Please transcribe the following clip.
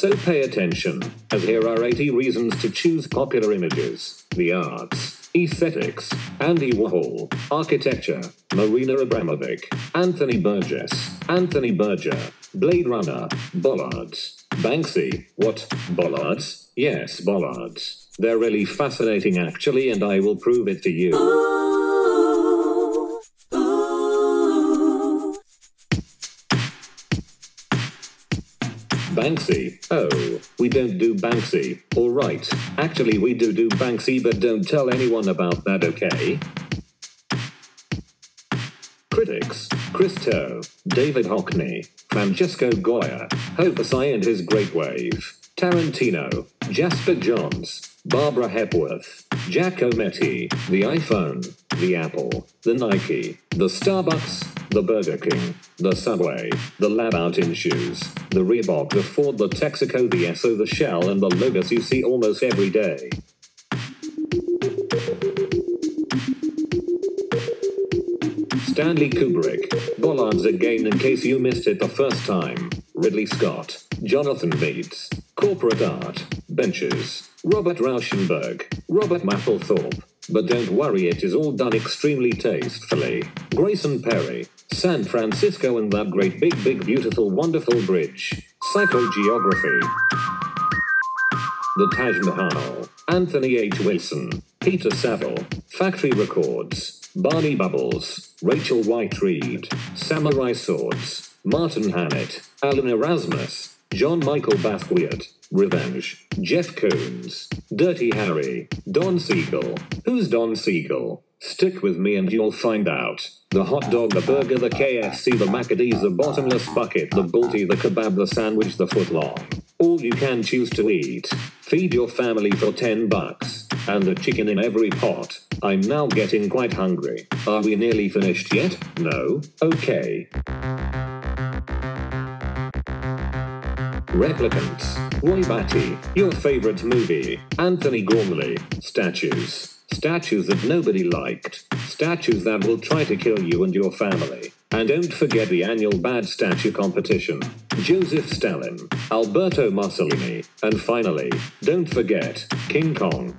So pay attention, as here are 80 reasons to choose popular images, the arts, aesthetics, Andy Warhol, architecture, Marina Abramovic, Anthony Burgess, Anthony Berger, Blade Runner, bollards, Banksy, what, bollards? Yes, bollards. They're really fascinating actually and I will prove it to you. Banksy. Oh, we don't do Banksy. Alright. Actually, we do do Banksy, but don't tell anyone about that, okay? Critics Christo, David Hockney, Francesco Goya, Hope and his Great Wave, Tarantino, Jasper Johns, Barbara Hepworth, Giacometti, the iPhone, the Apple, the Nike, the Starbucks, the Burger King, the Subway, the Louboutin Shoes, the Reebok, the Ford, the Texaco, the Esso, the Shell, and the logos you see almost every day. Stanley Kubrick, Bollards again in case you missed it the first time, Ridley Scott, Jonathan Bates, Corporate Art, Benches, Robert Rauschenberg, Robert Mapplethorpe, but don't worry it is all done extremely tastefully. Grayson Perry, San Francisco and that great big big beautiful wonderful bridge. Psychogeography. The Taj Mahal. Anthony H. Wilson. Peter Saville. Factory Records. Barney Bubbles. Rachel Whiteread. Samurai Swords. Martin Hannett. Alan Erasmus. Jean-Michel Basquiat. Revenge. Jeff Koons. Dirty Harry. Don Siegel. Who's Don Siegel? Stick with me and you'll find out. The hot dog, the burger, the KFC, the Maccadees, the bottomless bucket, the balti, the kebab, the sandwich, the footlong. All you can choose to eat. Feed your family for 10 bucks. And the chicken in every pot. I'm now getting quite hungry. Are we nearly finished yet? No? Okay. Replicants. Roy Batty. Your favorite movie. Antony Gormley. Statues. Statues that nobody liked. Statues that will try to kill you and your family. And don't forget the annual bad statue competition. Joseph Stalin, Alberto Mussolini, and finally, don't forget King Kong.